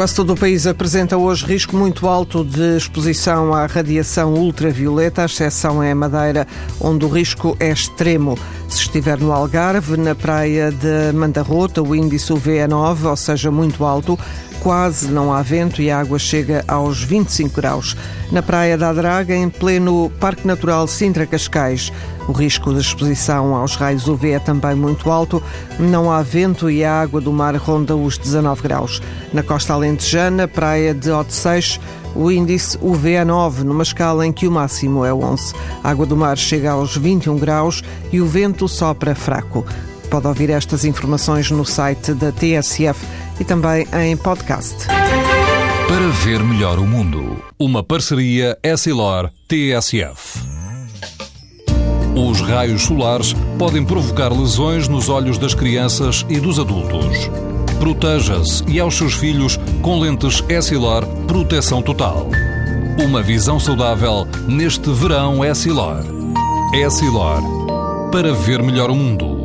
Quase todo o país apresenta hoje risco muito alto de exposição à radiação ultravioleta, a exceção é a Madeira, onde o risco é extremo. Se estiver no Algarve, na praia de Mandarrota, o índice UV é 9, ou seja, muito alto quase não há vento e a água chega aos 25 graus. Na Praia da Draga, em pleno Parque Natural Sintra Cascais, o risco de exposição aos raios UV é também muito alto, não há vento e a água do mar ronda os 19 graus. Na costa alentejana, Praia de Odeceixe, o índice UV é 9, numa escala em que o máximo é 11. A água do mar chega aos 21 graus e o vento sopra fraco. Pode ouvir estas informações no site da TSF e também em podcast. Para ver melhor o mundo, uma parceria Essilor-TSF. Os raios solares podem provocar lesões nos olhos das crianças e dos adultos. Proteja-se e aos seus filhos com lentes Essilor Proteção Total. Uma visão saudável neste verão Essilor. Essilor. Para ver melhor o mundo.